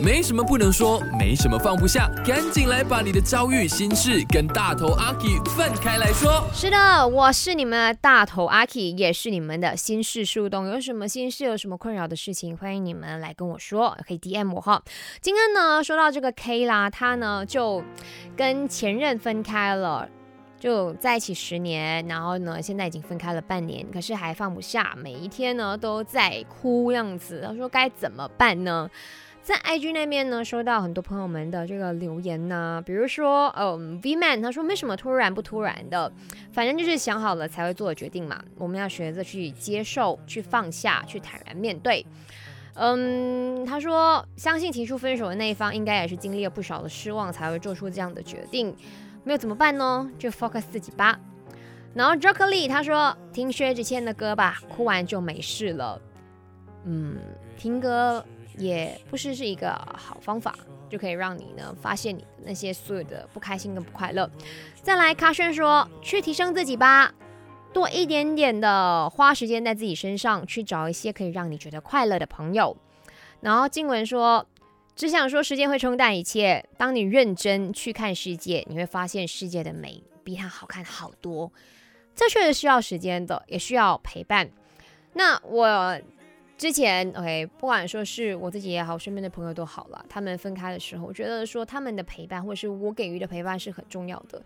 没什么不能说，没什么放不下，赶紧来把你的遭遇、心事跟大头阿 K 分开来说。是的，我是你们的大头阿 K，也是你们的心事树洞。有什么心事，有什么困扰的事情，欢迎你们来跟我说，可以 DM 我哈。今天呢，说到这个 K 啦，他呢就跟前任分开了。就在一起十年，然后呢，现在已经分开了半年，可是还放不下，每一天呢都在哭样子。他说该怎么办呢？在 IG 那边呢，收到很多朋友们的这个留言呢，比如说，嗯，V Man 他说没什么突然不突然的，反正就是想好了才会做的决定嘛。我们要学着去接受、去放下、去坦然面对。嗯，他说相信提出分手的那一方应该也是经历了不少的失望才会做出这样的决定。没有怎么办呢？就 focus 自己吧。然后 Jokely 他说听薛之谦的歌吧，哭完就没事了。嗯，听歌也不是是一个好方法，就可以让你呢发现你那些所有的不开心跟不快乐。再来，卡轩说去提升自己吧，多一点点的花时间在自己身上，去找一些可以让你觉得快乐的朋友。然后静文说。只想说，时间会冲淡一切。当你认真去看世界，你会发现世界的美比它好看好多。这确实需要时间的，也需要陪伴。那我之前，OK，不管说是我自己也好，身边的朋友都好了，他们分开的时候，我觉得说他们的陪伴，或者是我给予的陪伴是很重要的。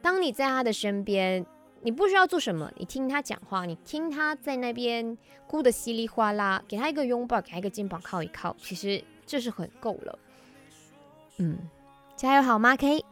当你在他的身边，你不需要做什么，你听他讲话，你听他在那边哭的稀里哗啦，给他一个拥抱，给他一个肩膀靠一靠，其实。这是很够了，嗯，加油好吗？K。